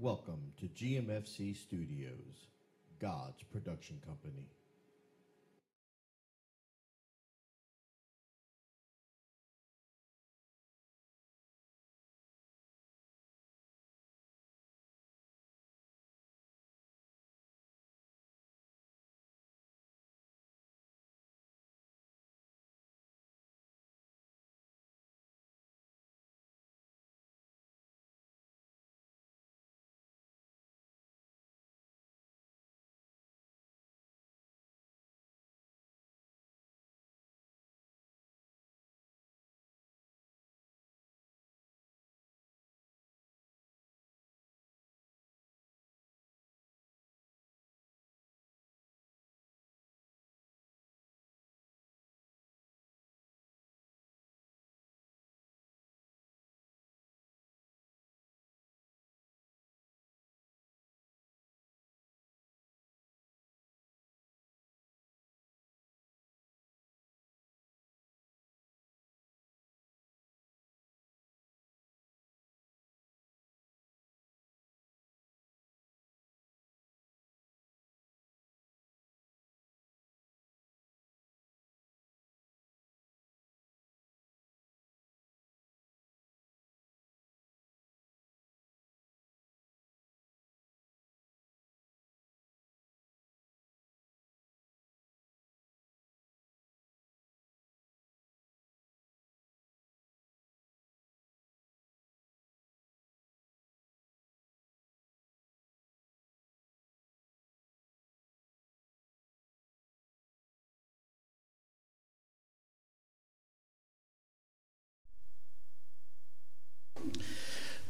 Welcome to GMFC Studios, God's production company.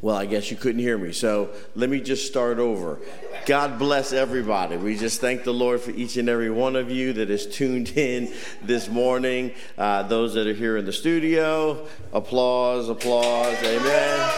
Well, I guess you couldn't hear me. So let me just start over. God bless everybody. We just thank the Lord for each and every one of you that is tuned in this morning. Uh, those that are here in the studio, applause, applause, amen.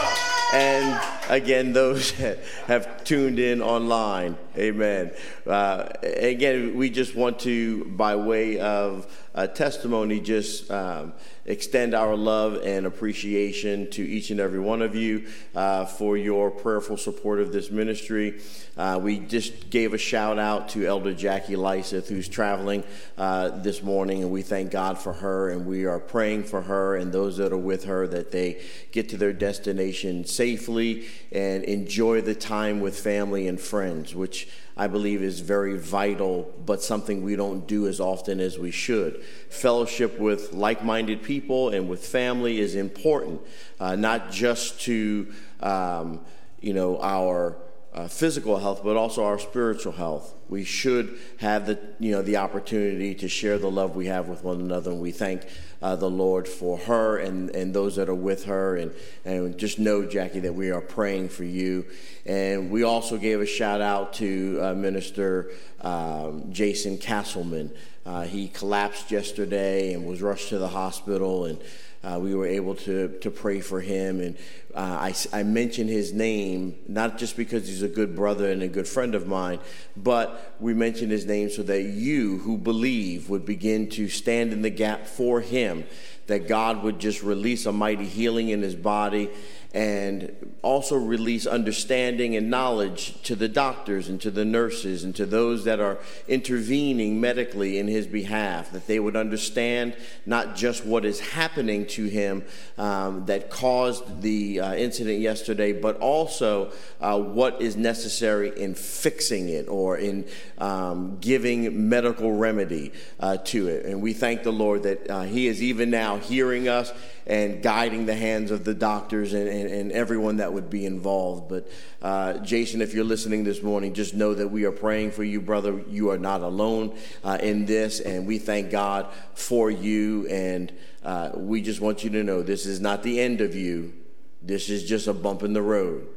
And again, those that have tuned in online, amen. Uh, again, we just want to, by way of uh, testimony, just um, extend our love and appreciation to each and every one of you uh, for your prayerful support of this ministry. Uh, we just gave a shout out to Elder Jackie Lisath, who's traveling uh, this morning, and we thank God for her, and we are praying for her and those that are with her that they get to their destination safely and enjoy the time with family and friends, which I believe is very vital, but something we don't do as often as we should. Fellowship with like minded people and with family is important, uh, not just to um, you know our uh, physical health, but also our spiritual health. We should have the you know the opportunity to share the love we have with one another, and we thank uh, the Lord for her and, and those that are with her, and and just know Jackie that we are praying for you. And we also gave a shout out to uh, Minister um, Jason Castleman. Uh, he collapsed yesterday and was rushed to the hospital and. Uh, we were able to, to pray for him. And uh, I, I mention his name, not just because he's a good brother and a good friend of mine, but we mentioned his name so that you who believe would begin to stand in the gap for him, that God would just release a mighty healing in his body and also release understanding and knowledge to the doctors and to the nurses and to those that are intervening medically in his behalf, that they would understand not just what is happening to him um, that caused the uh, incident yesterday, but also uh, what is necessary in fixing it or in um, giving medical remedy uh, to it. And we thank the Lord that uh, he is even now hearing us and guiding the hands of the doctors and, and, and everyone that would be involved. But uh, Jason, if you're listening this morning, just know that we are praying for you, brother. You are not alone uh, in this, and we thank God for you. And uh, we just want you to know this is not the end of you, this is just a bump in the road.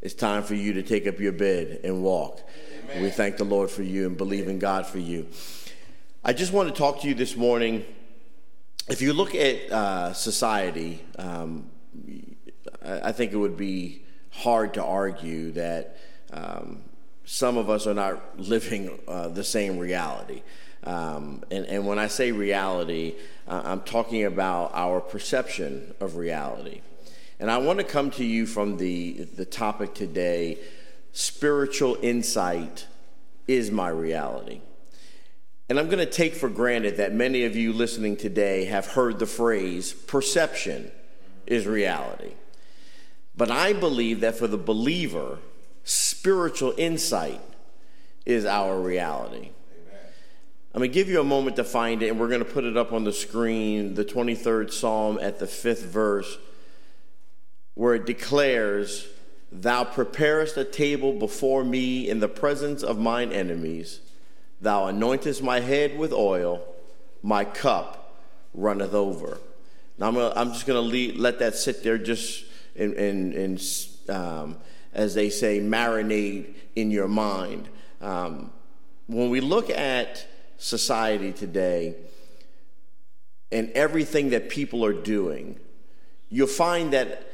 It's time for you to take up your bed and walk. We thank the Lord for you and believe in God for you. I just want to talk to you this morning if you look at uh, society, um, I think it would be hard to argue that um, some of us are not living uh, the same reality. Um, and, and, when I say reality, uh, I'm talking about our perception of reality. And I want to come to you from the, the topic today spiritual insight is my reality. And I'm going to take for granted that many of you listening today have heard the phrase perception is reality. But I believe that for the believer, spiritual insight is our reality. I'm going to give you a moment to find it, and we're going to put it up on the screen, the 23rd Psalm at the fifth verse, where it declares, Thou preparest a table before me in the presence of mine enemies. Thou anointest my head with oil, my cup runneth over. Now I'm, gonna, I'm just going to let that sit there just in, in, in um, as they say, marinate in your mind. Um, when we look at society today and everything that people are doing, you'll find that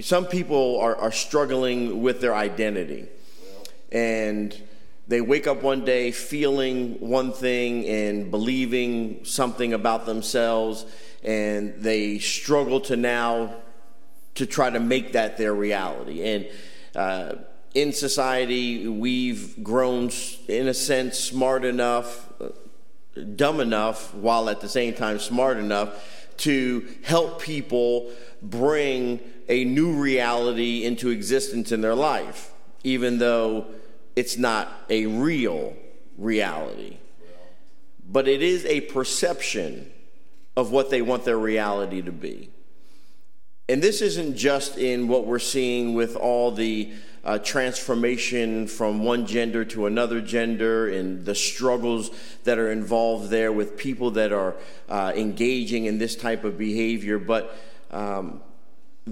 some people are, are struggling with their identity. And they wake up one day feeling one thing and believing something about themselves, and they struggle to now to try to make that their reality. And uh, in society, we've grown, in a sense, smart enough, dumb enough, while at the same time smart enough to help people bring a new reality into existence in their life, even though it's not a real reality. But it is a perception of what they want their reality to be. And this isn't just in what we're seeing with all the uh, transformation from one gender to another gender and the struggles that are involved there with people that are uh, engaging in this type of behavior, but um,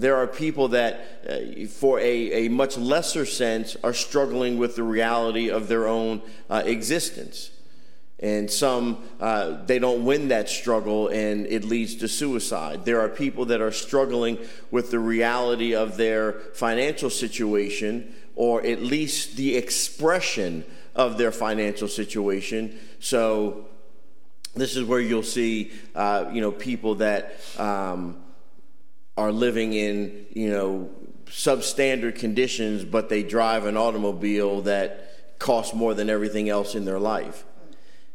there are people that, uh, for a, a, much lesser sense, are struggling with the reality of their own uh, existence. And some, uh, they don't win that struggle and it leads to suicide. There are people that are struggling with the reality of their financial situation or at least the expression of their financial situation. So, this is where you'll see, uh, you know, people that, um, are living in, you know, substandard conditions, but they drive an automobile that costs more than everything else in their life.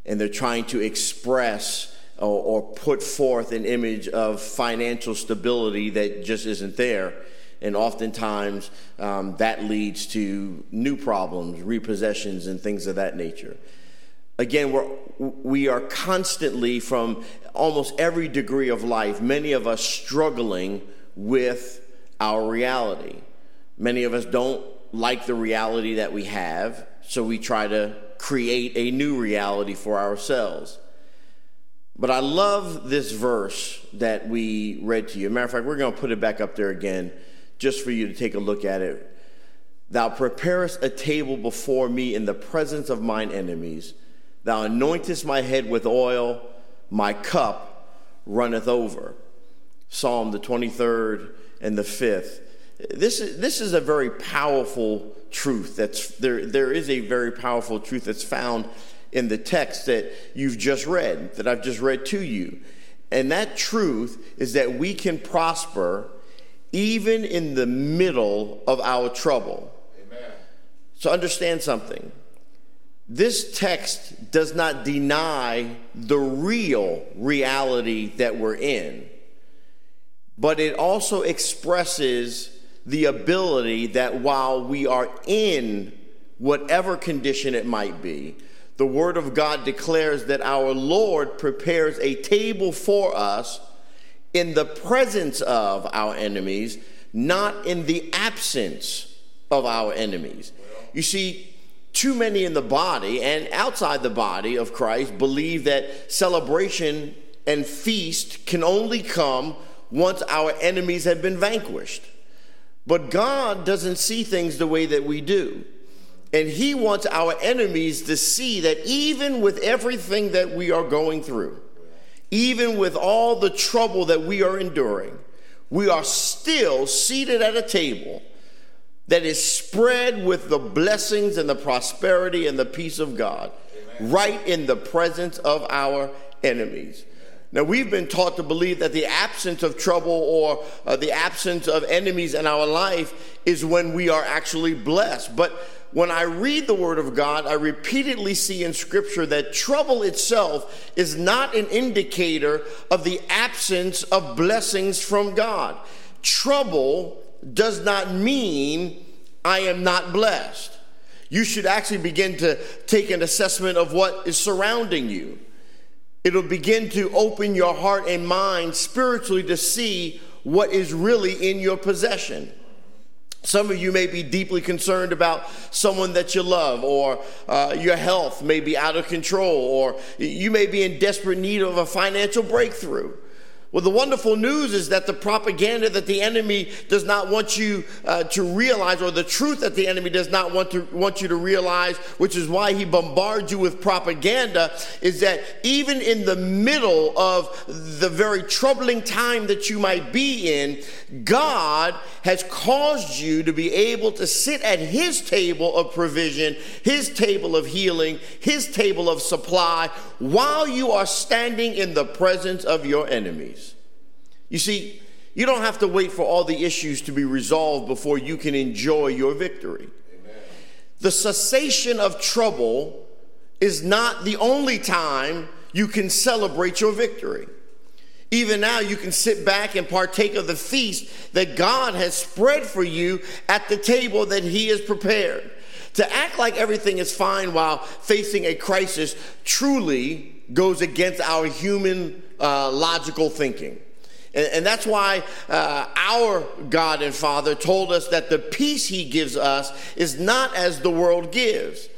And they're trying to express or, or put forth an image of financial stability that just isn't there. And oftentimes um, that leads to new problems, repossessions, and things of that nature again we're, we are constantly from almost every degree of life many of us struggling with our reality. Many of us don't like the reality that we have, so we try to create a new reality for ourselves. But I love this verse that we read to you. Matter of fact, we're going to put it back up there again just for you to take a look at it. Thou preparest a table before me in the presence of mine enemies. Thou anointest my head with oil, my cup runneth over. Psalm, the 23rd and the 5th. This is, this is a very powerful truth. That's, there, there is a very powerful truth that's found in the text that you've just read, that I've just read to you. And that truth is that we can prosper even in the middle of our trouble. Amen. So understand something. This text does not deny the real reality that we're in but it also expresses the ability that while we are in whatever condition it might be, the Word of God declares that our Lord prepares a table for us in the presence of our enemies, not in the absence of our enemies. You see, too many in the body and outside the body of Christ believe that celebration and feast can only come once our enemies have been vanquished. But God doesn't see things the way that we do. And He wants our enemies to see that even with everything that we are going through, even with all the trouble that we are enduring, we are still seated at a table that is spread with the blessings and the prosperity and the peace of God, Amen. right in the presence of our enemies. Now, we've been taught to believe that the absence of trouble or uh, the absence of enemies in our life is when we are actually blessed. But when I read the Word of God, I repeatedly see in Scripture that trouble itself is not an indicator of the absence of blessings from God. Trouble does not mean I am not blessed. You should actually begin to take an assessment of what is surrounding you. It'll begin to open your heart and mind spiritually to see what is really in your possession. Some of you may be deeply concerned about someone that you love, or uh, your health may be out of control, or you may be in desperate need of a financial breakthrough. Well, the wonderful news is that the propaganda that the enemy does not want you uh, to realize, or the truth that the enemy does not want to want you to realize, which is why he bombards you with propaganda, is that even in the middle of the very troubling time that you might be in, God has caused you to be able to sit at His table of provision, His table of healing, His table of supply, while you are standing in the presence of your enemies. You see, you don't have to wait for all the issues to be resolved before you can enjoy your victory. Amen. The cessation of trouble is not the only time you can celebrate your victory. Even now, you can sit back and partake of the feast that God has spread for you at the table that He has prepared. To act like everything is fine while facing a crisis truly goes against our human uh, logical thinking. And, and that's why uh, our God and Father told us that the peace He gives us is not as the world gives.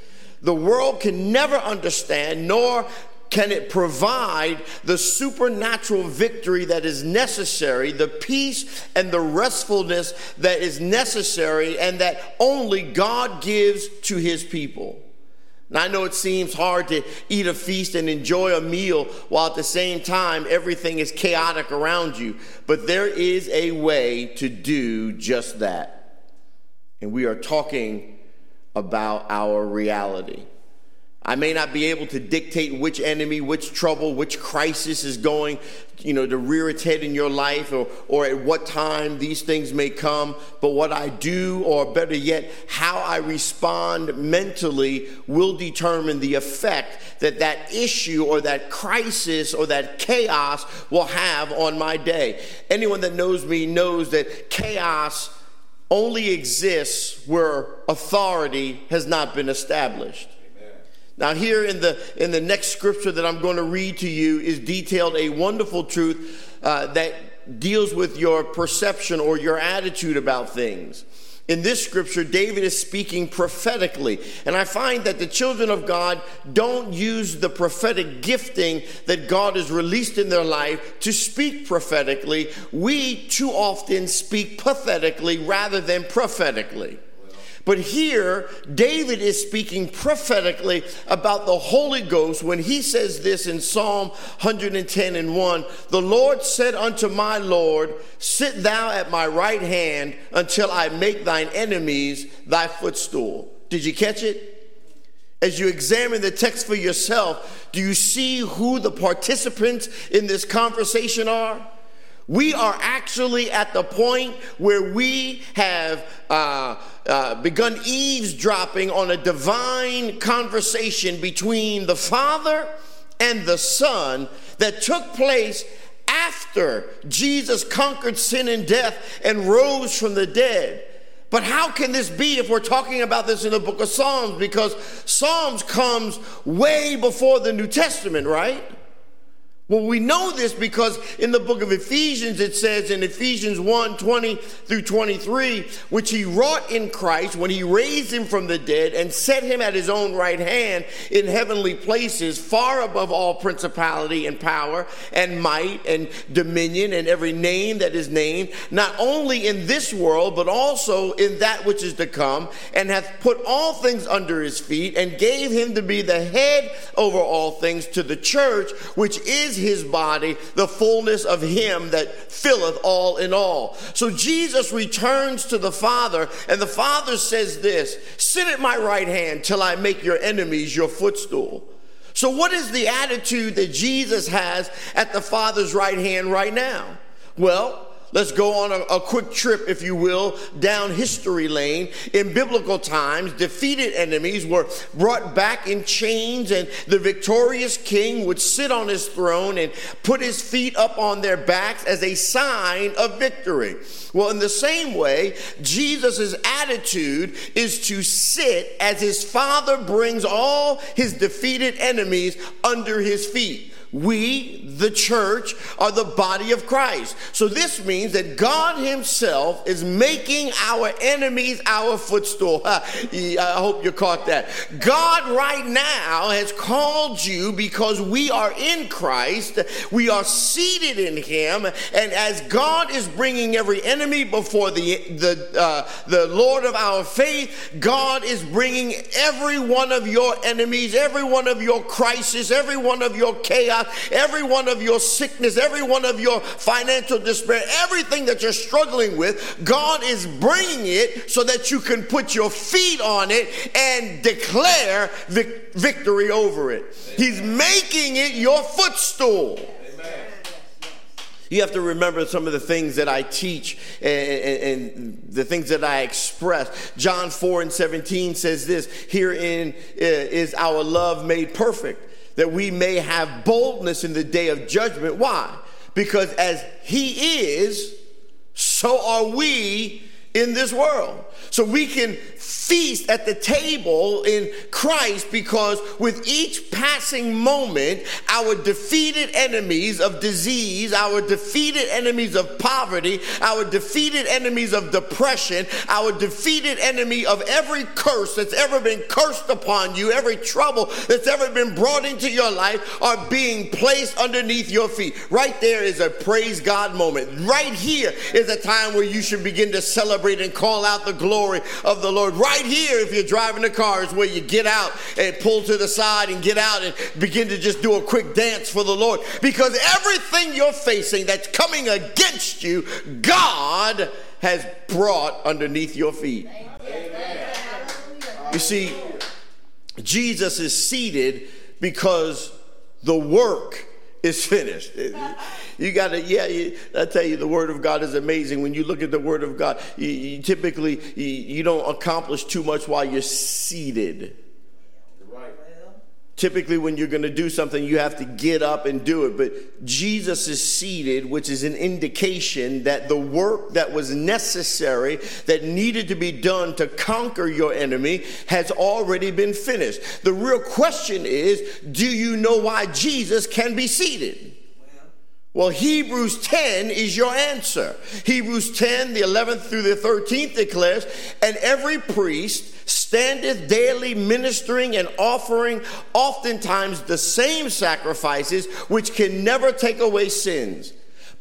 The world can never understand nor can it provide the supernatural victory that is necessary, the peace and the restfulness that is necessary, and that only God gives to his people. I know it seems hard to eat a feast and enjoy a meal while at the same time everything is chaotic around you, but there is a way to do just that. And we are talking about our reality. I may not be able to dictate which enemy, which trouble, which crisis is going, you know, to rear its head in your life or, or at what time these things may come. But what I do, or better yet, how I respond mentally will determine the effect that that issue or that crisis or that chaos will have on my day. Anyone that knows me knows that chaos only exists where authority has not been established. Now, here in the, in the next scripture that I'm going to read to you is detailed a wonderful truth uh, that deals with your perception or your attitude about things. In this scripture, David is speaking prophetically. And I find that the children of God don't use the prophetic gifting that God has released in their life to speak prophetically. We too often speak pathetically rather than prophetically. But here, David is speaking prophetically about the Holy Ghost when he says this in Psalm 110 and 1 The Lord said unto my Lord, Sit thou at my right hand until I make thine enemies thy footstool. Did you catch it? As you examine the text for yourself, do you see who the participants in this conversation are? We are actually at the point where we have uh, uh, begun eavesdropping on a divine conversation between the Father and the Son that took place after Jesus conquered sin and death and rose from the dead. But how can this be if we're talking about this in the book of Psalms? Because Psalms comes way before the New Testament, right? Well, we know this because in the book of Ephesians, it says in Ephesians 1 20 through 23, which he wrought in Christ when he raised him from the dead and set him at his own right hand in heavenly places, far above all principality and power and might and dominion and every name that is named, not only in this world, but also in that which is to come, and hath put all things under his feet and gave him to be the head over all things to the church, which is his body, the fullness of him that filleth all in all. So Jesus returns to the Father, and the Father says this Sit at my right hand till I make your enemies your footstool. So, what is the attitude that Jesus has at the Father's right hand right now? Well, Let's go on a, a, quick trip, if you will, down history lane. In biblical times, defeated enemies were brought back in chains, and the victorious king would sit on his throne and put his feet up on their backs as a sign of victory. Well, in the same way, Jesus' attitude is to sit as his father brings all his defeated enemies under his feet. We, the church, are the body of Christ. So this means that God Himself is making our enemies our footstool. I hope you caught that. God, right now, has called you because we are in Christ, we are seated in Him, and as God is bringing every enemy before the, the, uh, the Lord of our faith, God is bringing every one of your enemies, every one of your crisis, every one of your chaos every one of your sickness, every one of your financial despair, everything that you're struggling with, God is bringing it so that you can put your feet on it and declare vic- victory over it. He's making it your footstool. You have to remember some of the things that I teach and, and, and, the things that I express. John 4 and 17 says this Herein uh, is our love made perfect that we may have boldness in the day of judgment. Why? Because as He is, so are we in this world. So we can feast at the table in Christ because with each passing moment, our defeated enemies of disease, our defeated enemies of poverty, our defeated enemies of depression, our defeated enemy of every curse that's ever been cursed upon you, every trouble that's ever been brought into your life are being placed underneath your feet. Right there is a praise God moment. Right here is a time where you should begin to celebrate and call out the glory of the Lord. Right here, if you're driving the car, is where you get out and pull to the side and get out and begin to just do a quick dance for the Lord. Because everything you're facing that's coming against you, God has brought underneath your feet. You see, Jesus is seated because the work is finished. You got to, yeah, you, I tell you, the Word of God is amazing. When you look at the Word of God, you, you typically you, you don't accomplish too much while you're seated. Typically, when you're going to do something, you have to get up and do it. But Jesus is seated, which is an indication that the work that was necessary, that needed to be done to conquer your enemy, has already been finished. The real question is do you know why Jesus can be seated? Well, Hebrews 10 is your answer. Hebrews 10, the 11th through the 13th declares, and every priest standeth daily ministering and offering oftentimes the same sacrifices which can never take away sins.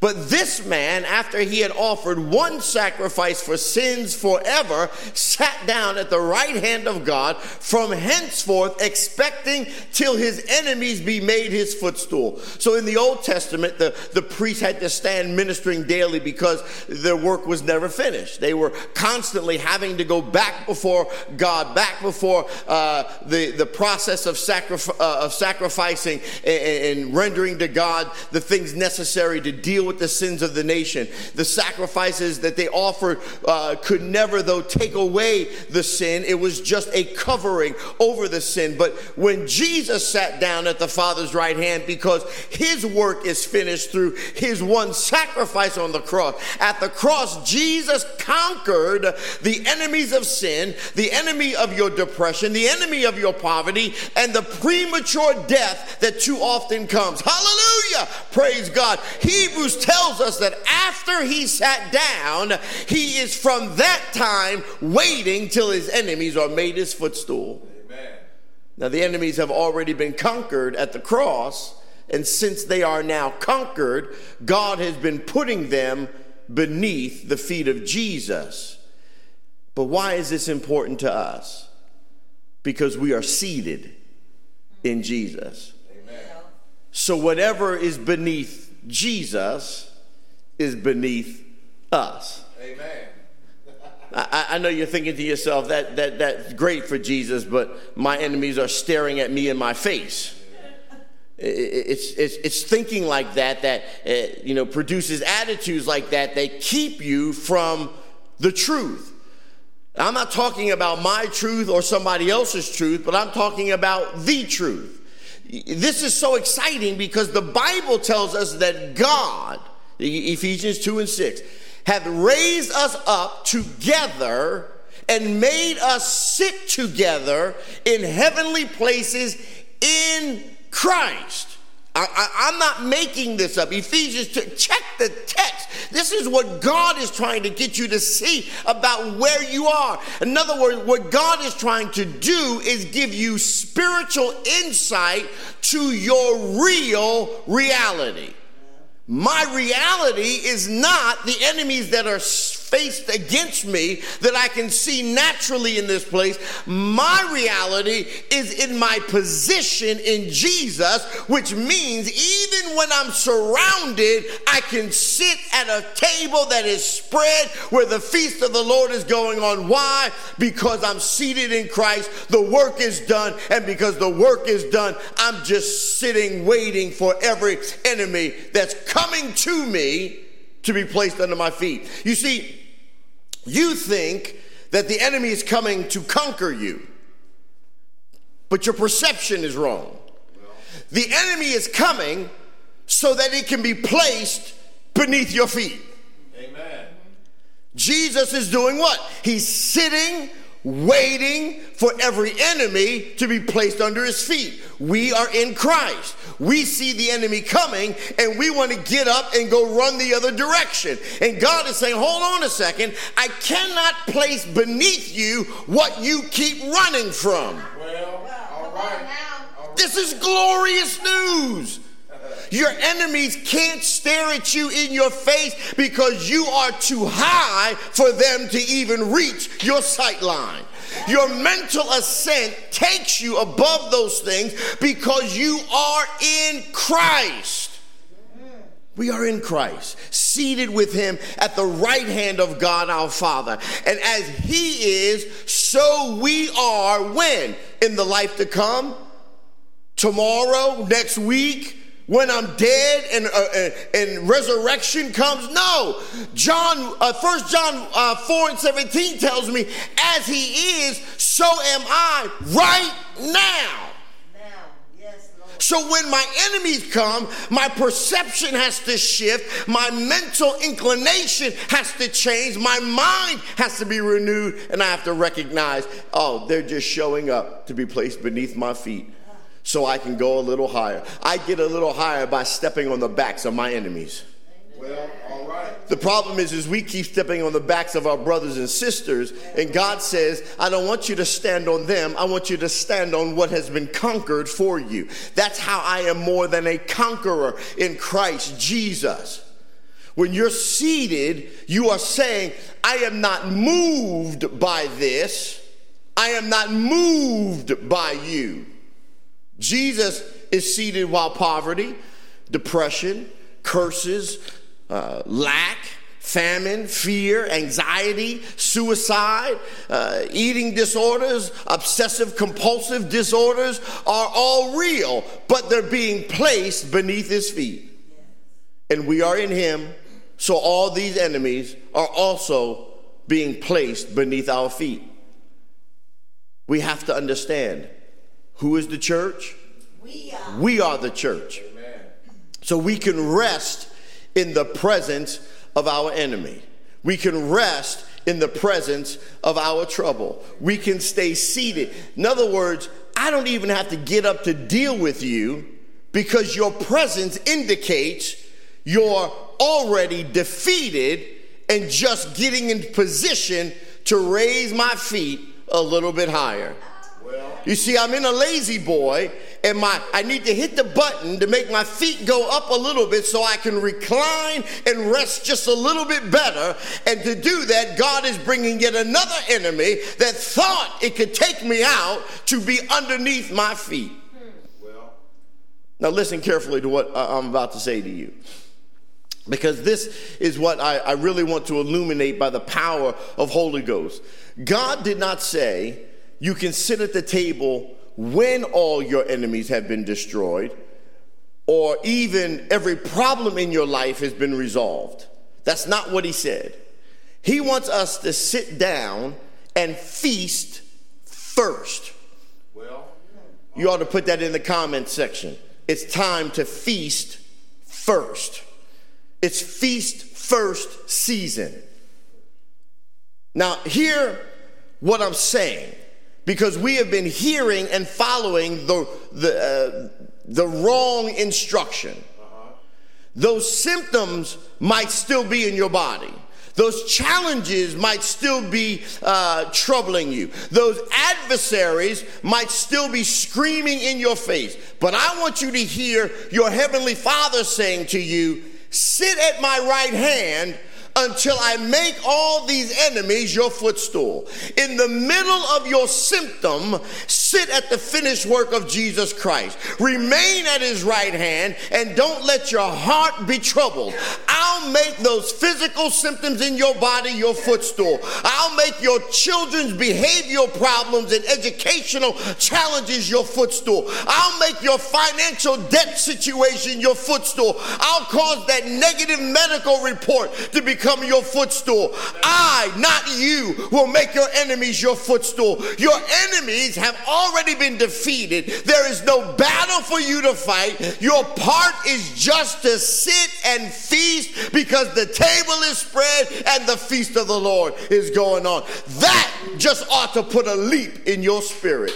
But this man, after he had offered one sacrifice for sins forever, sat down at the right hand of God from henceforth, expecting till his enemies be made his footstool. So in the Old Testament, the, the priest had to stand ministering daily because their work was never finished. They were constantly having to go back before God, back before uh, the, the process of, sacrif- uh, of sacrificing and, and rendering to God the things necessary to deal with the sins of the nation. The sacrifices that they offered uh, could never, though, take away the sin. It was just a covering over the sin. But when Jesus sat down at the Father's right hand, because his work is finished through his one sacrifice on the cross, at the cross, Jesus conquered the enemies of sin, the enemy of your depression, the enemy of your poverty, and the premature death that too often comes. Hallelujah! Praise God. Hebrews tells us that after he sat down, he is from that time waiting till his enemies are made his footstool. Amen. Now, the enemies have already been conquered at the cross, and since they are now conquered, God has been putting them beneath the feet of Jesus. But why is this important to us? Because we are seated in Jesus. Amen. So, whatever is beneath Jesus is beneath us. Amen. I, I, know you're thinking to yourself that, that that's great for Jesus, but my enemies are staring at me in my face. it's, it's, it's thinking like that that uh, you know produces attitudes like that that keep you from the truth i'm not talking about my truth or somebody else's truth but i'm talking about the truth this is so exciting because the bible tells us that god ephesians 2 and 6 hath raised us up together and made us sit together in heavenly places in Christ. I, am not making this up. Ephesians 2, check the text. This is what God is trying to get you to see about where you are. In other words, what God is trying to do is give you spiritual insight to your real reality. My reality is not the enemies that are faced against me that I can see naturally in this place. My reality is in my position in Jesus, which means even when I'm surrounded, I can sit at a table that is spread where the feast of the Lord is going on. Why? Because I'm seated in Christ. The work is done. And because the work is done, I'm just sitting waiting for every enemy that's coming to me to be placed under my feet. You see, you think that the enemy is coming to conquer you, but your perception is wrong. The enemy is coming so that it can be placed beneath your feet. Amen. Jesus is doing what? He's sitting waiting for every enemy to be placed under his feet. We are in Christ. We see the enemy coming and we want to get up and go run the other direction. And God is saying, hold on a second. I cannot place beneath you what you keep running from. Well, all right. This is glorious news. Your enemies can't stare at you in your face because you are too high for them to even reach your sight line. Your mental ascent takes you above those things because you are in Christ. We are in Christ, seated with Him at the right hand of God our Father. And as He is, so we are when? In the life to come? Tomorrow? Next week? When I'm dead and, uh, and resurrection comes? No. John, uh, 1 John uh, 4 and 17 tells me, as he is, so am I right now. So when my enemies come, my perception has to shift, my mental inclination has to change, my mind has to be renewed, and I have to recognize, oh, they're just showing up to be placed beneath my feet so I can go a little higher. I get a little higher by stepping on the backs of my enemies. Well, all right. The problem is, is we keep stepping on the backs of our brothers and sisters, and God says, I don't want you to stand on them. I want you to stand on what has been conquered for you. That's how I am more than a conqueror in Christ Jesus. When you're seated, you are saying, I am not moved by this. I am not moved by you. Jesus is seated while poverty, depression, curses, uh, lack, famine, fear, anxiety, suicide, uh, eating disorders, obsessive compulsive disorders are all real, but they're being placed beneath his feet. And we are in him, so all these enemies are also being placed beneath our feet. We have to understand who is the church? We are. We are the church. Amen. So we can rest in the presence of our enemy. We can rest in the presence of our trouble. We can stay seated. In other words, I don't even have to get up to deal with you because your presence indicates you're already defeated and just getting in position to raise my feet a little bit higher. You see, I'm in a La-Z-Boy, and my I need to hit the button to make my feet go up a little bit so I can recline and rest just a little bit better. And to do that, God is bringing yet another enemy that thought it could take me out to be underneath my feet. Well, now listen carefully to what uh, I'm about to say to you because this is what I, I, really want to illuminate by the power of holy ghost god did not say you can sit at the table when all your enemies have been destroyed. or even every problem in your life has been resolved. That's not what he said. He wants us to sit down and feast first. Well, you ought to put that in the comment section. It's time to feast first. It's feast first season. Now, hear what I'm saying because we have been hearing and following the, the, uh, the wrong instruction. Those symptoms might still be in your body. Those challenges might still be uh, troubling you. Those adversaries might still be screaming in your face. But I want you to hear your Heavenly Father saying to you, Sit at my right hand until I make all these enemies your footstool. In the middle of your symptom, sit at the finished work of Jesus Christ. Remain at his right hand and don't let your heart be troubled. I'll make those physical symptoms in your body your footstool. I'll make your children's behavioral problems and educational challenges your footstool. I'll make your financial debt situation your footstool. I'll cause that negative medical report to become become your footstool. I, not you, will make your enemies your footstool. Your enemies have already been defeated. There is no battle for you to fight. Your part is just to sit and feast because the table is spread and the feast of the Lord is going on. That just ought to put a leap in your spirit.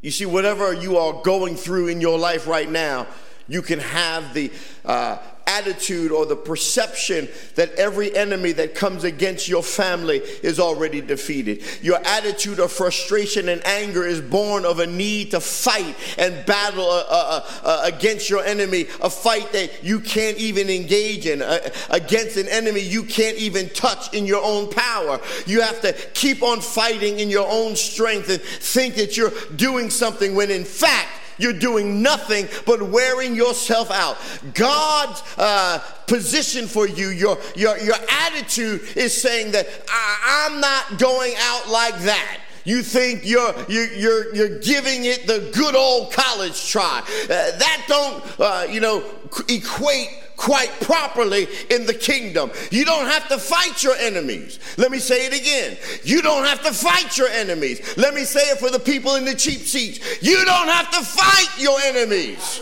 You see, whatever you are going through in your life right now, you can have the uh, attitude or the perception that every enemy that comes against your family is already defeated. Your attitude of frustration and anger is born of a need to fight and battle uh, uh, uh, against your enemy, a fight that you can't even engage in, uh, against an enemy you can't even touch in your own power. You have to keep on fighting in your own strength and think that you're doing something when in fact, you're doing nothing but wearing yourself out. God's uh, position for you, your, your, your attitude is saying that I'm not going out like that. You think you're, you're, you're, you're giving it the good old college try. Uh, that don't, uh, you know, equate quite properly in the kingdom. You don't have to fight your enemies. Let me say it again. You don't have to fight your enemies. Let me say it for the people in the cheap seats. You don't have to fight your enemies.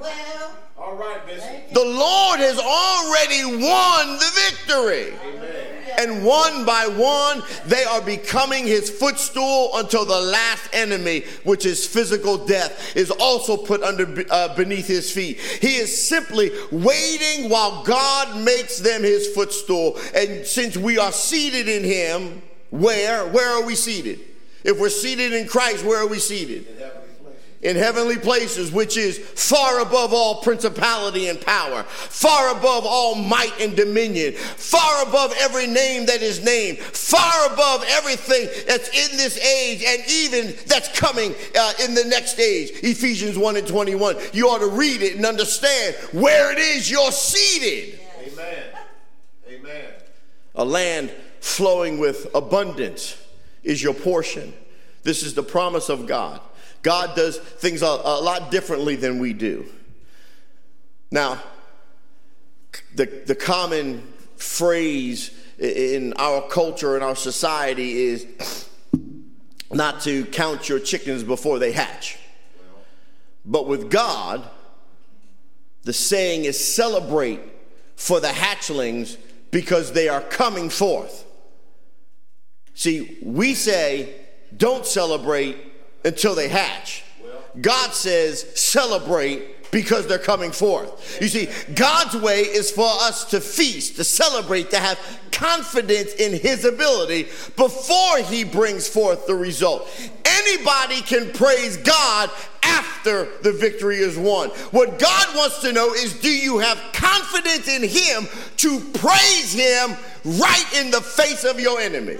Well, all right, Bishop. The Lord has already won the victory. Amen and one by one they are becoming his footstool until the last enemy, which is physical death, is also put under uh, beneath his feet. He is simply waiting while God makes them his footstool. And since we are seated in him, where? Where are we seated? If we're seated in Christ, where are we seated? In heavenly places, which is far above all principality and power, far above all might and dominion, far above every name that is named, far above everything that's in this age and even that's coming uh, in the next age. Ephesians 1 and 21. You ought to read it and understand where it is you're seated. Amen. Amen. A land flowing with abundance is your portion. This is the promise of God. God does things a, a lot differently than we do. Now, the, the common phrase in our culture and our society is not to count your chickens before they hatch. But with God, the saying is celebrate for the hatchlings because they are coming forth. See, we say don't celebrate until they hatch. God says, celebrate because they're coming forth. You see, God's way is for us to feast, to celebrate, to have confidence in His ability before He brings forth the result. Anybody can praise God after the victory is won. What God wants to know is do you have confidence in Him to praise Him right in the face of your enemy?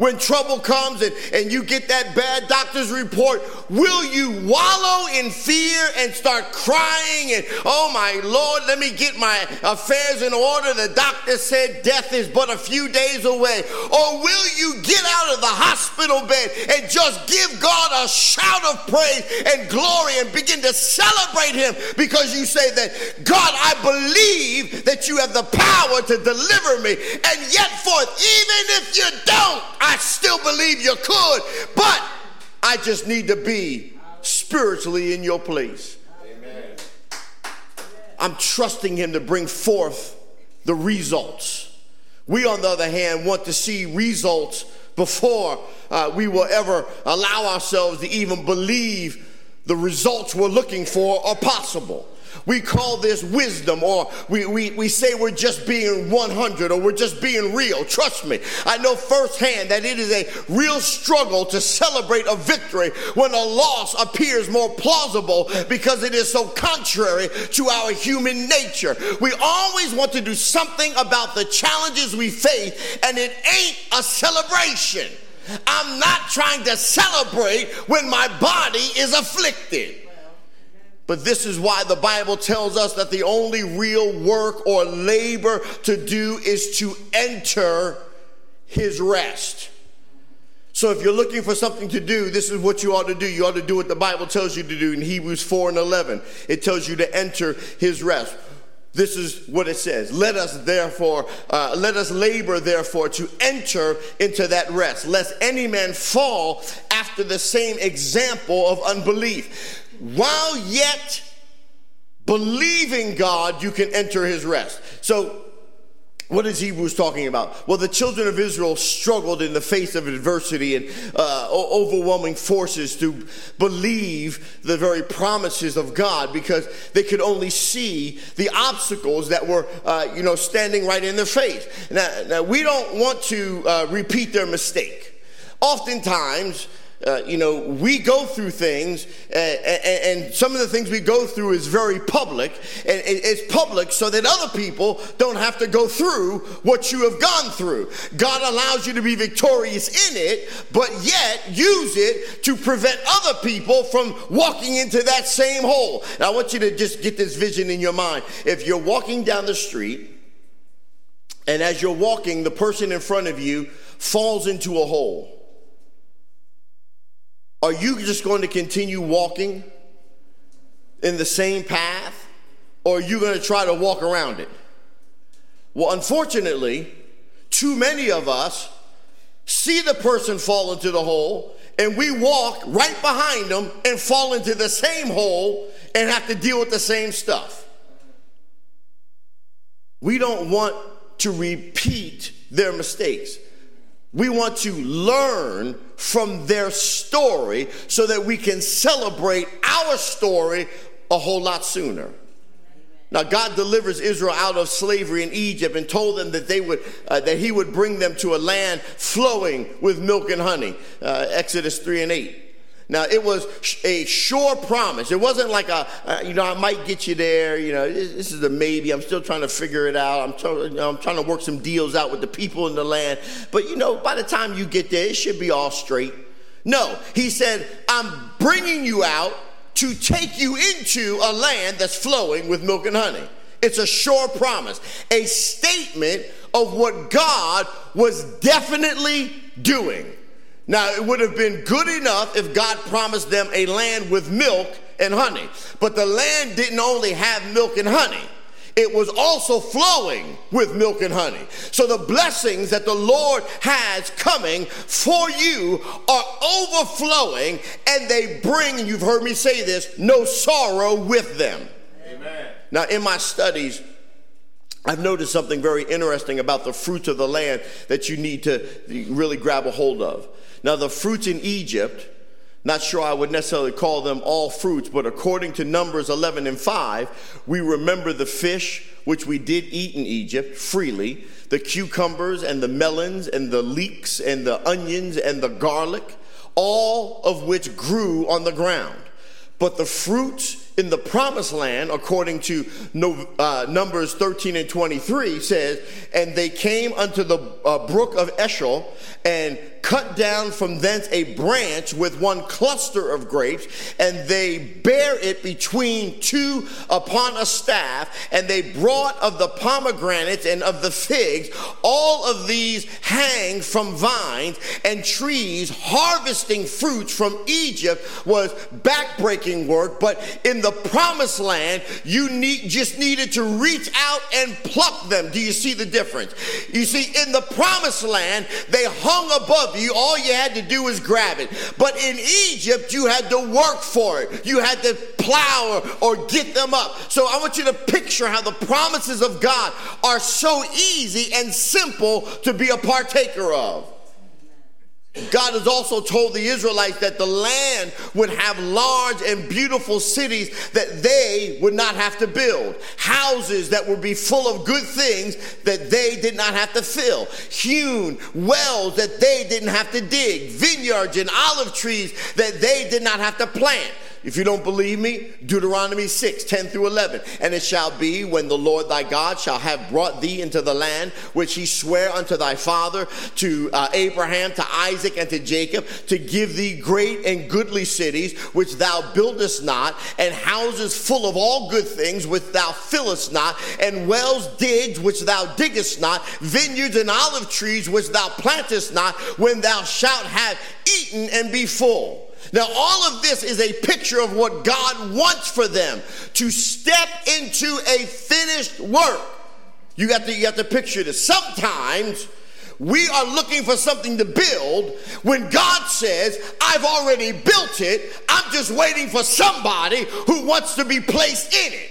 When trouble comes and, and you get that bad doctor's report, will you wallow in fear and start crying and, oh my Lord, let me get my affairs in order? The doctor said death is but a few days away. Or will you get out of the hospital bed and just give God a shout of praise and glory and begin to celebrate Him because you say that, God, I believe that you have the power to deliver me. And yet, forth, even if you don't, I still believe you could, but I just need to be spiritually in your place. Amen. I'm trusting Him to bring forth the results. We, on the other hand, want to see results before uh, we will ever allow ourselves to even believe the results we're looking for are possible. We call this wisdom, or we, we, we say we're just being 100 or we're just being real. Trust me, I know firsthand that it is a real struggle to celebrate a victory when a loss appears more plausible because it is so contrary to our human nature. We always want to do something about the challenges we face, and it ain't a celebration. I'm not trying to celebrate when my body is afflicted. But this is why the Bible tells us that the only real work or labor to do is to enter his rest. So if you're looking for something to do, this is what you ought to do. You ought to do what the Bible tells you to do in Hebrews 4 and 11. It tells you to enter his rest. This is what it says. Let us therefore, uh, let us labor therefore to enter into that rest, lest any man fall after the same example of unbelief while yet believing God, you can enter his rest. So, what is Hebrews talking about? Well, the children of Israel struggled in the face of adversity and uh, overwhelming forces to believe the very promises of God because they could only see the obstacles that were, uh, you know, standing right in their face. Now, now we don't want to uh, repeat their mistake. Oftentimes, uh, you know, we go through things, uh, and, and, some of the things we go through is very public, and it's public so that other people don't have to go through what you have gone through. God allows you to be victorious in it, but yet use it to prevent other people from walking into that same hole. I want you to just get this vision in your mind. If you're walking down the street, and as you're walking, the person in front of you falls into a hole are you just going to continue walking in the same path, or are you going to try to walk around it? Well, unfortunately, too many of us see the person fall into the hole and we walk right behind them and fall into the same hole and have to deal with the same stuff. We don't want to repeat their mistakes. We want to learn from their story so that we can celebrate our story a whole lot sooner. Now, God delivers Israel out of slavery in Egypt and told them that they would uh, that He would bring them to a land flowing with milk and honey. Uh, Exodus three and eight. Now, it was a sure promise. It wasn't like a, uh, you know, I might get you there. You know, this, this, is a maybe. I'm still trying to figure it out. I'm, I'm trying to work some deals out with the people in the land. But, you know, by the time you get there, it should be all straight. No, he said, I'm bringing you out to take you into a land that's flowing with milk and honey. It's a sure promise, a statement of what God was definitely doing. Now, it would have been good enough if God promised them a land with milk and honey. But the land didn't only have milk and honey, it was also flowing with milk and honey. So the blessings that the Lord has coming for you are overflowing, and they bring, and you've heard me say this, no sorrow with them. Amen. Now, in my studies, I've noticed something very interesting about the fruits of the land that you need to really grab a hold of. Now, the fruits in Egypt, not sure I would necessarily call them all fruits, but according to Numbers 11 and 5, we remember the fish which we did eat in Egypt freely, the cucumbers and the melons and the leeks and the onions and the garlic, all of which grew on the ground. But the fruits in the promised land, according to uh, Numbers 13 and 23, says, And they came unto the uh, brook of Eshcol and cut down from thence a branch with one cluster of grapes, and they bare it between two upon a staff, and they brought of the pomegranates and of the figs, all of these hang from vines and trees, harvesting fruits from Egypt was backbreaking work, but in the promised land, you need, just needed to reach out and pluck them. Do you see the difference? You see, in the promised land, they hung above you. All you had to do was grab it. But in Egypt, you had to work for it. You had to plow or, or get them up. So I want you to picture how the promises of God are so easy and simple to be a partaker of. God has also told the Israelites that the land would have large and beautiful cities that they would not have to build, houses that would be full of good things that they did not have to fill, hewn wells that they didn't have to dig, vineyards and olive trees that they did not have to plant. If you don't believe me, Deuteronomy 6, 10 through 11. And it shall be when the Lord thy God shall have brought thee into the land which he sware unto thy father, to uh, Abraham, to Isaac, and to Jacob, to give thee great and goodly cities which thou buildest not, and houses full of all good things which thou fillest not, and wells digged which thou diggest not, vineyards and olive trees which thou plantest not, when thou shalt have eaten and be full. Now, all of this is a picture of what God wants for them to step into a finished work. You got to, you got to picture this. Sometimes we are looking for something to build when God says, I've already built it. I'm just waiting for somebody who wants to be placed in it.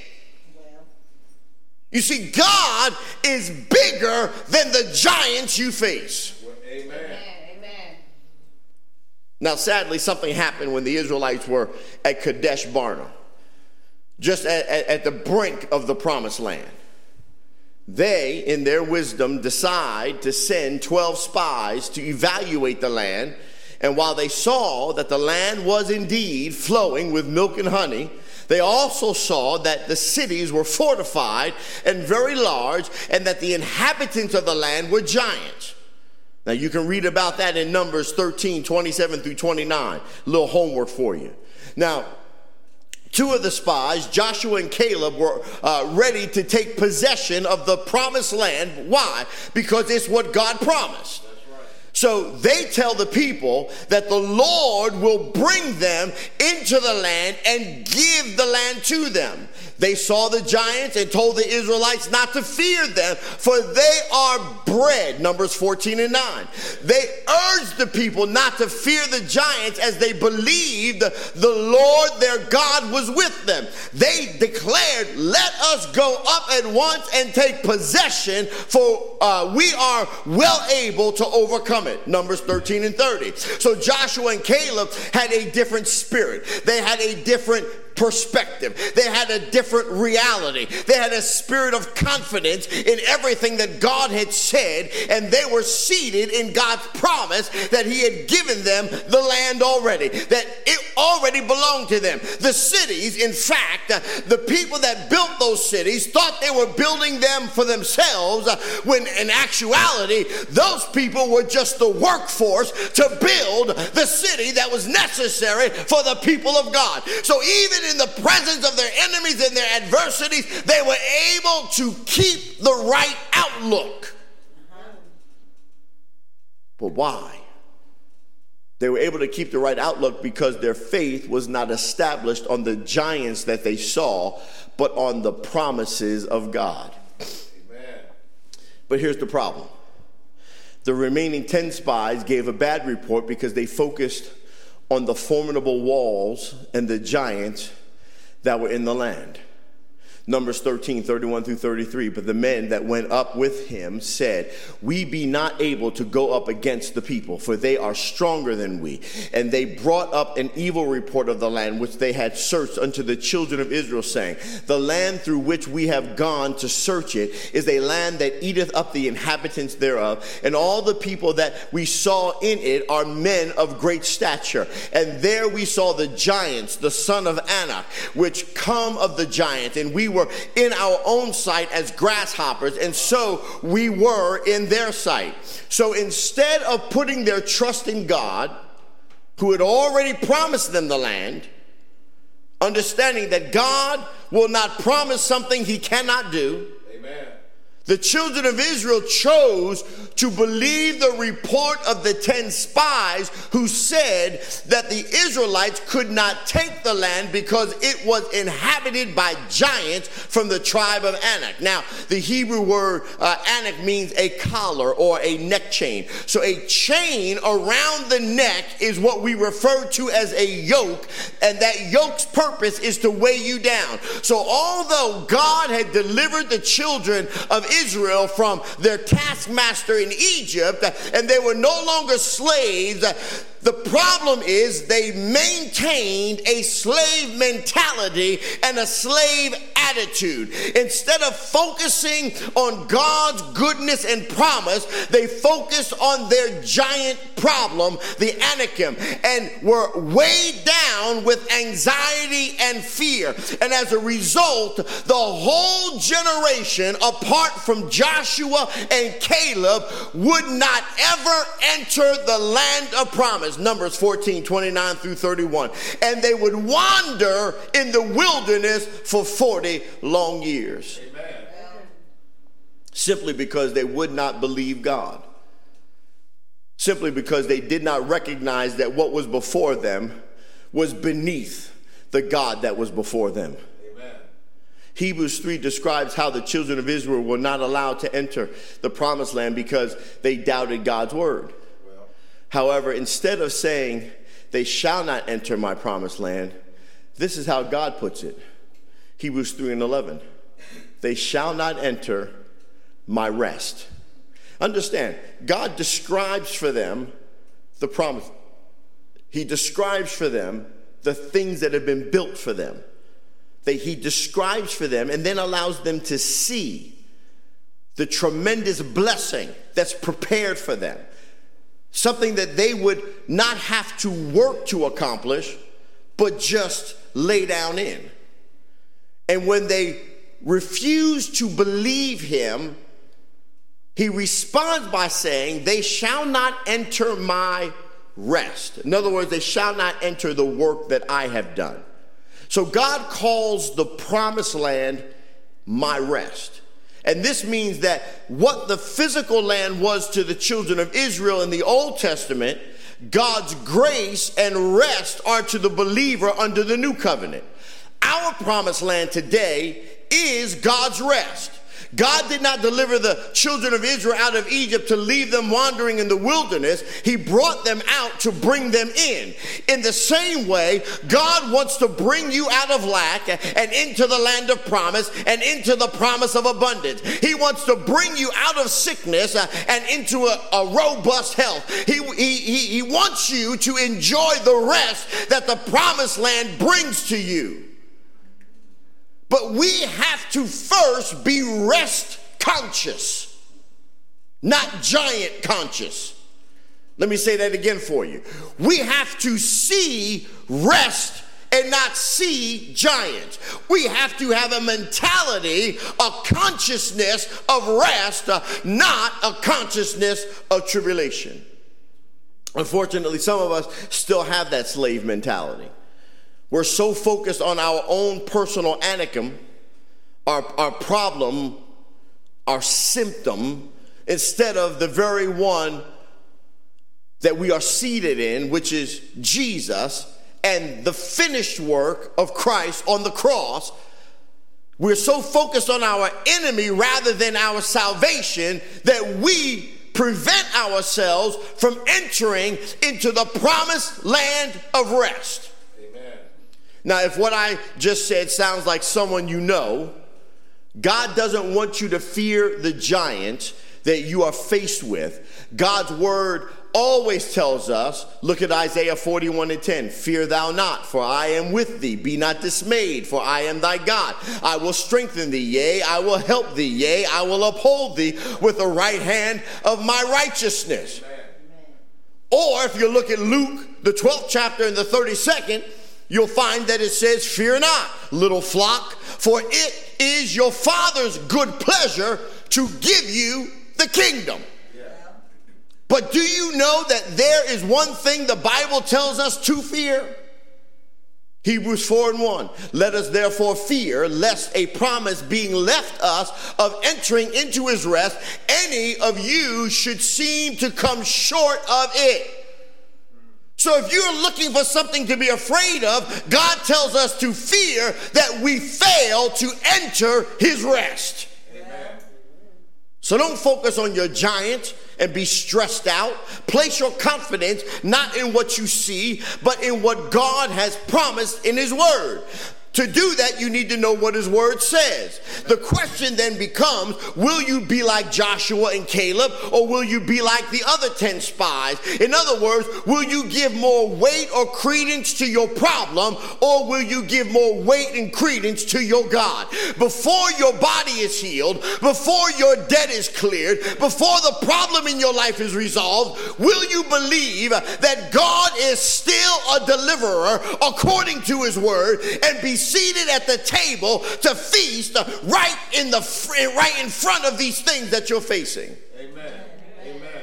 You see, God is bigger than the giants you face. Amen. Now, sadly, something happened when the Israelites were at Kadesh Barnea, just at, at, at, the brink of the promised land. They, in their wisdom, decide to send 12 spies to evaluate the land. And while they saw that the land was indeed flowing with milk and honey, they also saw that the cities were fortified and very large, and that the inhabitants of the land were giants. Now, you can read about that in Numbers 13, 27 through 29. A little homework for you. Now, two of the spies, Joshua and Caleb, were uh, ready to take possession of the promised land. Why? Because it's what God promised. So they tell the people that the Lord will bring them into the land and give the land to them. They saw the giants and told the Israelites not to fear them, for they are bread. Numbers 14 and 9. They urged the people not to fear the giants as they believed the Lord their God was with them. They declared, Let us go up at once and take possession, for uh, we are well able to overcome it. Numbers 13 and 30. So Joshua and Caleb had a different spirit, they had a different perspective. They had a different reality. They had a spirit of confidence in everything that God had said, and they were seated in God's promise that He had given them the land already, that it already belonged to them. The cities, in fact, the people that built those cities thought they were building them for themselves, when in actuality, those people were just the workforce to build the city that was necessary for the people of God. So even in the presence of their enemies and their adversities, they were able to keep the right outlook. But why? They were able to keep the right outlook because their faith was not established on the giants that they saw, but on the promises of God. Amen. But here's the problem the remaining 10 spies gave a bad report because they focused on the formidable walls and the giants that were in the land. Numbers 13, 31 through 33. But the men that went up with him said, We be not able to go up against the people, for they are stronger than we. And they brought up an evil report of the land which they had searched unto the children of Israel, saying, The land through which we have gone to search it is a land that eateth up the inhabitants thereof. And all the people that we saw in it are men of great stature. And there we saw the giants, the son of Anak, which come of the giants, and we were were in our own sight as grasshoppers, and so we were in their sight. So instead of putting their trust in God, who had already promised them the land, understanding that God will not promise something he cannot do. The children of Israel chose to believe the report of the 10 spies who said that the Israelites could not take the land because it was inhabited by giants from the tribe of Anak. Now, the Hebrew word uh, Anak means a collar or a neck chain. So, a chain around the neck is what we refer to as a yoke, and that yoke's purpose is to weigh you down. So, although God had delivered the children of Israel, Israel from their taskmaster in Egypt, and they were no longer slaves. The problem is they maintained a slave mentality and a slave attitude. Instead of focusing on God's goodness and promise, they focused on their giant problem, the Anakim, and were weighed down with anxiety and fear. And as a result, the whole generation, apart from Joshua and Caleb, would not ever enter the land of promise. Numbers 14, 29 through 31. And they would wander in the wilderness for 40 long years. Amen. Simply because they would not believe God. Simply because they did not recognize that what was before them was beneath the God that was before them. Hebrews 3 describes how the children of Israel were not allowed to enter the promised land because they doubted God's word. Well. However, instead of saying, they shall not enter my promised land, this is how God puts it Hebrews 3 and 11. They shall not enter my rest. Understand, God describes for them the promise. He describes for them the things that have been built for them. That he describes for them and then allows them to see the tremendous blessing that's prepared for them. Something that they would not have to work to accomplish, but just lay down in. And when they refuse to believe him, he responds by saying, They shall not enter my rest. In other words, they shall not enter the work that I have done. So God calls the promised land my rest. And this means that what the physical land was to the children of Israel in the Old Testament, God's grace and rest are to the believer under the new covenant. Our promised land today is God's rest. God did not deliver the children of Israel out of Egypt to leave them wandering in the wilderness. He brought them out to bring them in. In the same way, God wants to bring you out of lack and into the land of promise and into the promise of abundance. He wants to bring you out of sickness uh, and into a, a robust health. He, he, he, he wants you to enjoy the rest that the promised land brings to you. But we have to first be rest conscious, not giant conscious. Let me say that again for you. We have to see rest and not see giants. We have to have a mentality, a consciousness of rest, not a consciousness of tribulation. Unfortunately, some of us still have that slave mentality. We're so focused on our own personal anakim, our, our problem, our symptom, instead of the very one that we are seated in, which is Jesus and the finished work of Christ on the cross. We're so focused on our enemy rather than our salvation that we prevent ourselves from entering into the promised land of rest. Now, if what I just said sounds like someone you know, God doesn't want you to fear the giant that you are faced with. God's word always tells us look at Isaiah 41 and 10 Fear thou not, for I am with thee. Be not dismayed, for I am thy God. I will strengthen thee, yea, I will help thee, yea, I will uphold thee with the right hand of my righteousness. Amen. Or if you look at Luke, the 12th chapter and the 32nd, you'll find that it says, Fear not, little flock, for it is your Father's good pleasure to give you the kingdom. But do you know that there is one thing the Bible tells us to fear? Hebrews 4 and 1. Let us therefore fear, lest a promise being left us of entering into his rest, any of you should seem to come short of it. So if you're looking for something to be afraid of, God tells us to fear that we fail to enter his rest. So don't focus on your giant and be stressed out. Place your confidence not in what you see, but in what God has promised in His Word. To do that, you need to know what his word says. The question then becomes will you be like Joshua and Caleb, or will you be like the other 10 spies? In other words, will you give more weight or credence to your problem, or will you give more weight and credence to your God? Before your body is healed, before your debt is cleared, before the problem in your life is resolved, will you believe that God is still a deliverer according to his word and be seated at the table to feast right in the right in front of these things that you're facing.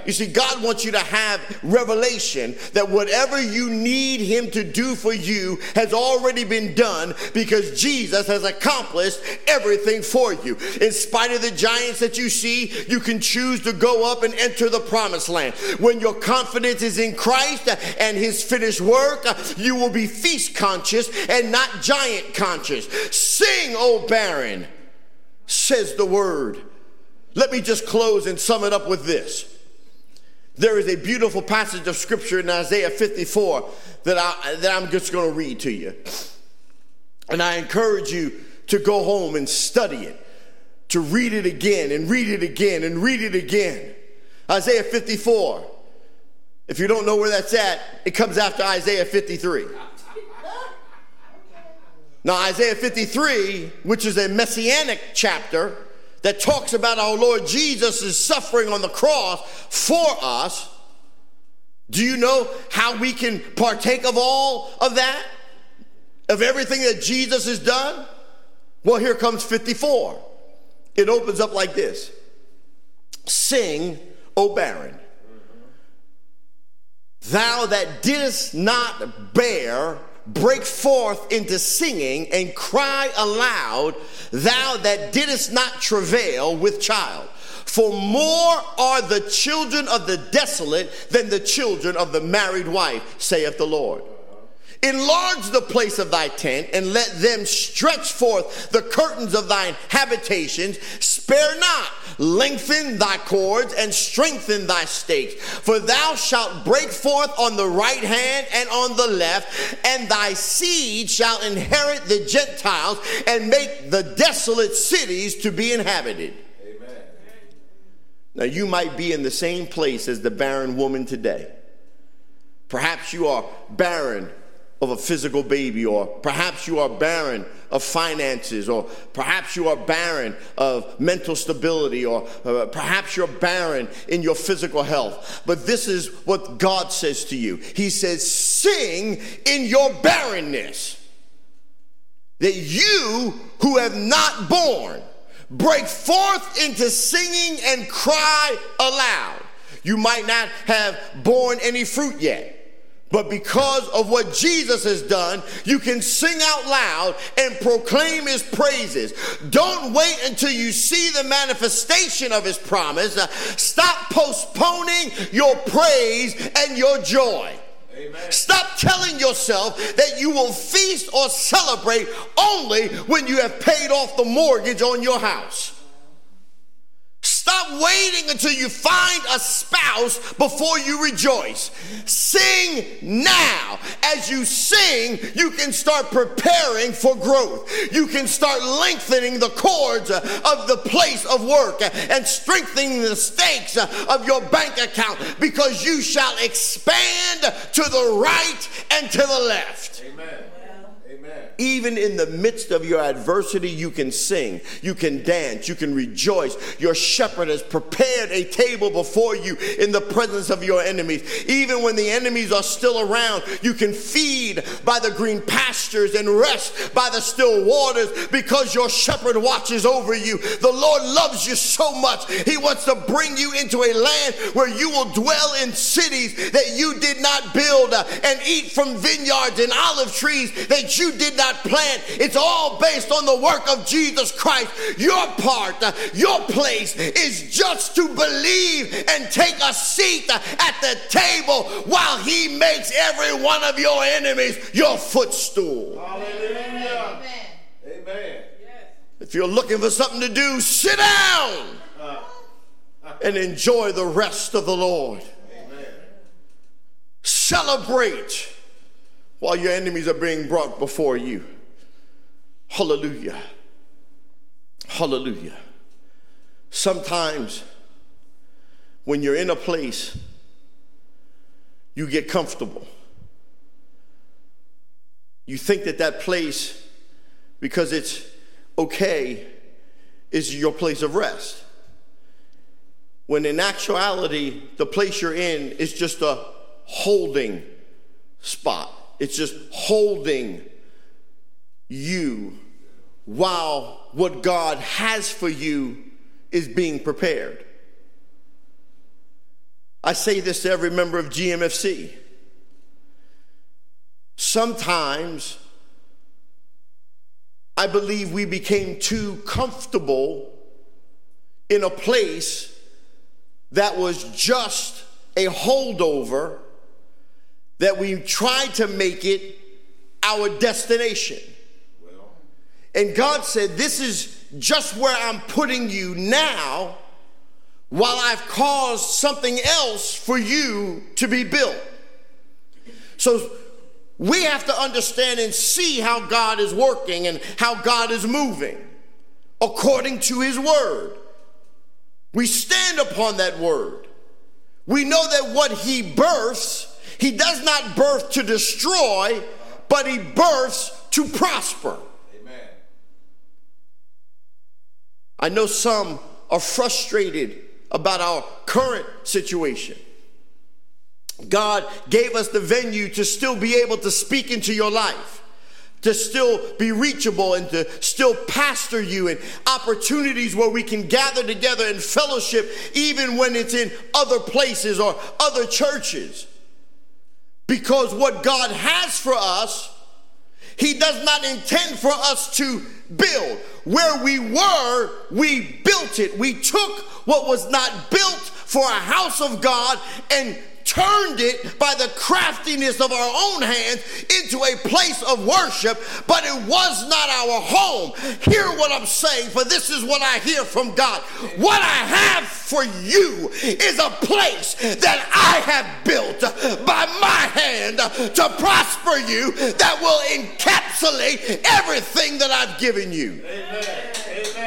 You see, God wants you to have revelation that whatever you need Him to do for you has already been done because Jesus has accomplished everything for you. In spite of the giants that you see, you can choose to go up and enter the promised land. When your confidence is in Christ and His finished work, you will be feast conscious and not giant conscious. Sing, O barren, says the word. Let me just close and sum it up with this. There is a beautiful passage of scripture in Isaiah 54 that, I, that I'm just going to read to you. And I encourage you to go home and study it, to read it again and read it again and read it again. Isaiah 54. If you don't know where that's at, it comes after Isaiah 53. Now, Isaiah 53, which is a messianic chapter, that talks about our Lord Jesus' suffering on the cross for us, do you know how we can partake of all of that? Of everything that Jesus has done? Well, here comes 54. It opens up like this Sing, O barren, thou that didst not bear break forth into singing and cry aloud, thou that didst not travail with child. For more are the children of the desolate than the children of the married wife, saith the Lord. Enlarge the place of thy tent, and let them stretch forth the curtains of thine habitations. Spare not, lengthen thy cords, and strengthen thy stakes. For thou shalt break forth on the right hand and on the left, and thy seed shall inherit the Gentiles, and make the desolate cities to be inhabited. Amen. Now, you might be in the same place as the barren woman today. Perhaps you are barren of a physical baby, or perhaps you are barren of finances, or perhaps you are barren of mental stability, or uh, perhaps you're barren in your physical health. But this is what God says to you He says, Sing in your barrenness, that you who have not born break forth into singing and cry aloud. You might not have borne any fruit yet. But because of what Jesus has done, you can sing out loud and proclaim his praises. Don't wait until you see the manifestation of his promise. Stop postponing your praise and your joy. Amen. Stop telling yourself that you will feast or celebrate only when you have paid off the mortgage on your house. Stop waiting until you find a spouse before you rejoice. Sing now. As you sing, you can start preparing for growth. You can start lengthening the cords of the place of work and strengthening the stakes of your bank account because you shall expand to the right and to the left. Amen. Even in the midst of your adversity, you can sing, you can dance, you can rejoice. Your shepherd has prepared a table before you in the presence of your enemies. Even when the enemies are still around, you can feed by the green pastures and rest by the still waters because your shepherd watches over you. The Lord loves you so much. He wants to bring you into a land where you will dwell in cities that you did not build uh, and eat from vineyards and olive trees that you did not plant. It's all based on the work of Jesus Christ. Your part, uh, your place is just to believe and take a seat uh, at the table while He makes every one of your enemies your footstool. Hallelujah. Amen. Amen. If you're looking for something to do, sit down and enjoy the rest of the Lord. Amen. Celebrate while your enemies are being brought before you. Hallelujah. Hallelujah. Sometimes when you're in a place, you get comfortable. You think that that place, because it's okay, is your place of rest. When in actuality, the place you're in is just a holding spot. It's just holding you while what God has for you is being prepared. I say this to every member of GMFC. Sometimes I believe we became too comfortable in a place that was just a holdover that we tried to make it our destination. And God said, This is just where I'm putting you now while I've caused something else for you to be built. So we have to understand and see how God is working and how God is moving according to his word. We stand upon that word. We know that what he births, he does not birth to destroy, but he births to prosper. Amen. I know some are frustrated about our current situation. God gave us the venue to still be able to speak into your life, to still be reachable and to still pastor you, and opportunities where we can gather together in fellowship, even when it's in other places or other churches. Because what God has for us, He does not intend for us to build. Where we were, we built it. We took what was not built for a house of God and turned it by the craftiness of our own hands into a place of worship, but it was not our home. Hear what I'm saying, for this is what I hear from God. What I have for you is a place that I have built by my hand to prosper you that will encapsulate everything that I've given you.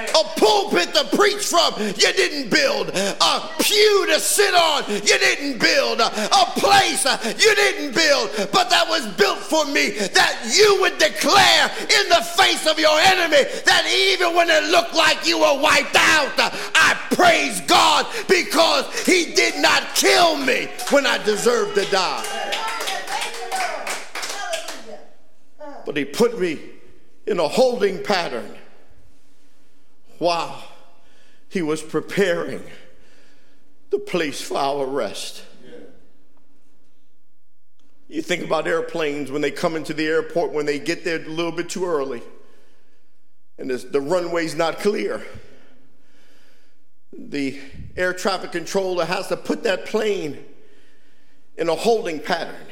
A pulpit to preach from, you didn't build. A pew to sit on, you didn't build. A place uh, you didn't build, but that was built for me that you would declare in the face of your enemy that even when it looked like you were wiped out, uh, I praise God because He did not kill me when I deserved to die. But He put me in a holding pattern while He was preparing the place for our rest. You think about airplanes when they come into the airport, when they get there a little bit too early, and the runway's not clear. The air traffic controller has to put that plane in a holding pattern,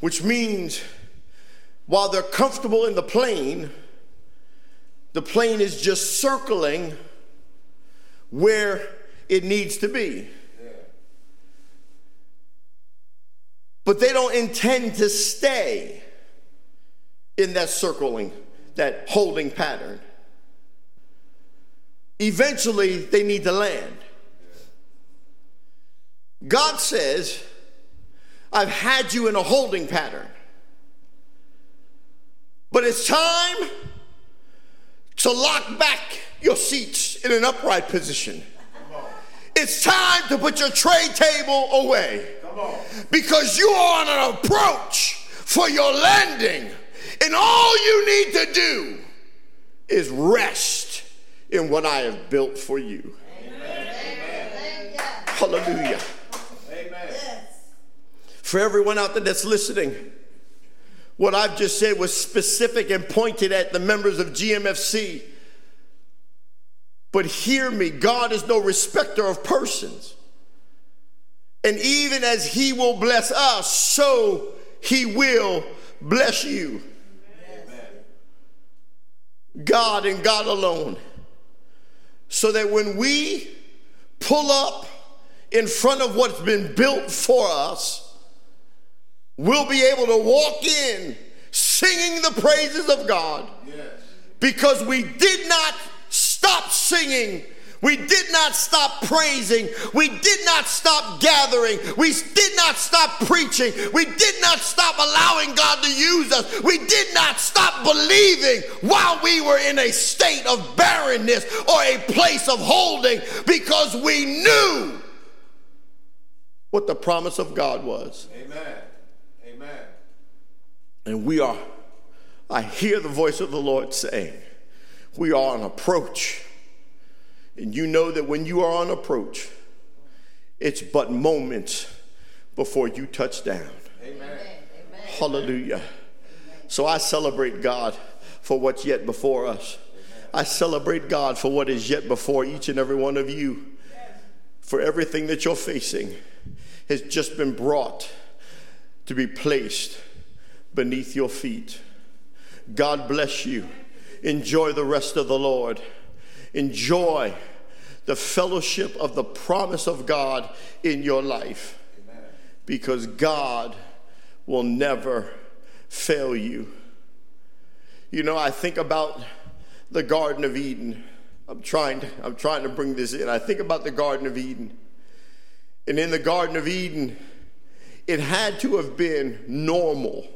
which means while they're comfortable in the plane, the plane is just circling where it needs to be. But they don't intend to stay in that circling, that holding pattern. Eventually, they need to land. God says, I've had you in a holding pattern. But it's time to lock back your seats in an upright position. It's time to put your tray table away. Because you are on an approach for your landing. And all you need to do is rest in what I have built for you. Amen. Hallelujah. For everyone out there that's listening, what I've just said was specific and pointed at the members of GMFC. But hear me, God is no respecter of persons. And even as He will bless us, so He will bless you. God and God alone. So that when we pull up in front of what's been built for us, we'll be able to walk in singing the praises of God yes. because we did not stop singing we did not stop praising. We did not stop gathering. We did not stop preaching. We did not stop allowing God to use us. We did not stop believing while we were in a state of barrenness or a place of holding because we knew what the promise of God was. Amen. Amen. And we are, I hear the voice of the Lord saying, we are on approach and you know that when you are on approach, it's but moments before you touch down. Amen. Hallelujah. Amen. So I celebrate God for what's yet before us. I celebrate God for what is yet before each and every one of you. For everything that you're facing has just been brought to be placed beneath your feet. God bless you. Enjoy the rest of the Lord. Enjoy the fellowship of the promise of God in your life. Amen. Because God will never fail you. You know, I think about the Garden of Eden. I'm trying to, I'm trying to bring this in. I think about the Garden of Eden. And in the Garden of Eden, it had to have been normal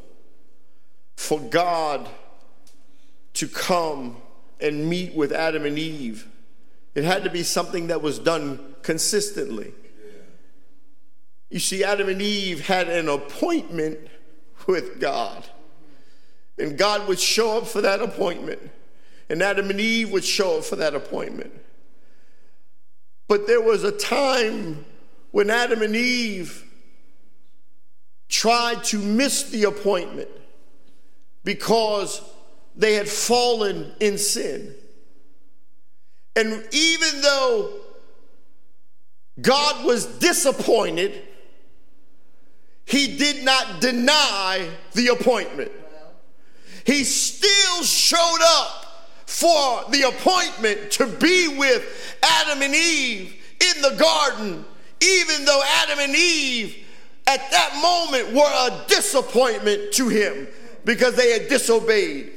for God to come and meet with Adam and Eve it had to be something that was done consistently. You see, Adam and Eve had an appointment with God. And God would show up for that appointment. And Adam and Eve would show up for that appointment. But there was a time when Adam and Eve tried to miss the appointment because they had fallen in sin. And even though God was disappointed, he did not deny the appointment. He still showed up for the appointment to be with Adam and Eve in the garden, even though Adam and Eve at that moment were a disappointment to him because they had disobeyed.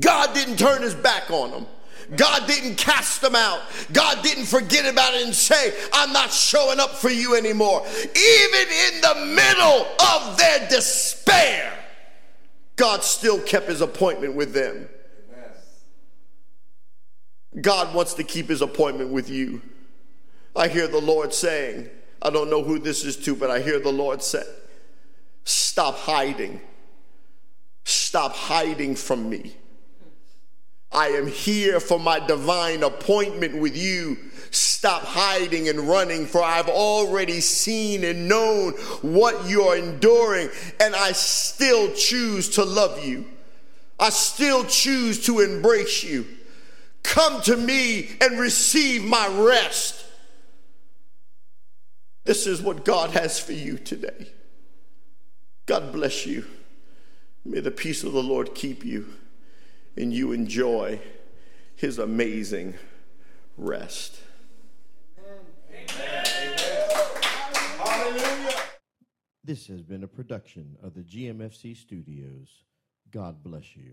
God didn't turn his back on them. God didn't cast them out. God didn't forget about it and say, I'm not showing up for you anymore. Even in the middle of their despair, God still kept his appointment with them. God wants to keep his appointment with you. I hear the Lord saying, I don't know who this is to, but I hear the Lord say, Stop hiding. Stop hiding from me. I am here for my divine appointment with you. Stop hiding and running, for I've already seen and known what you're enduring, and I still choose to love you. I still choose to embrace you. Come to me and receive my rest. This is what God has for you today. God bless you. May the peace of the Lord keep you and you enjoy his amazing rest. This has been a production of the GMFC Studios. God bless you.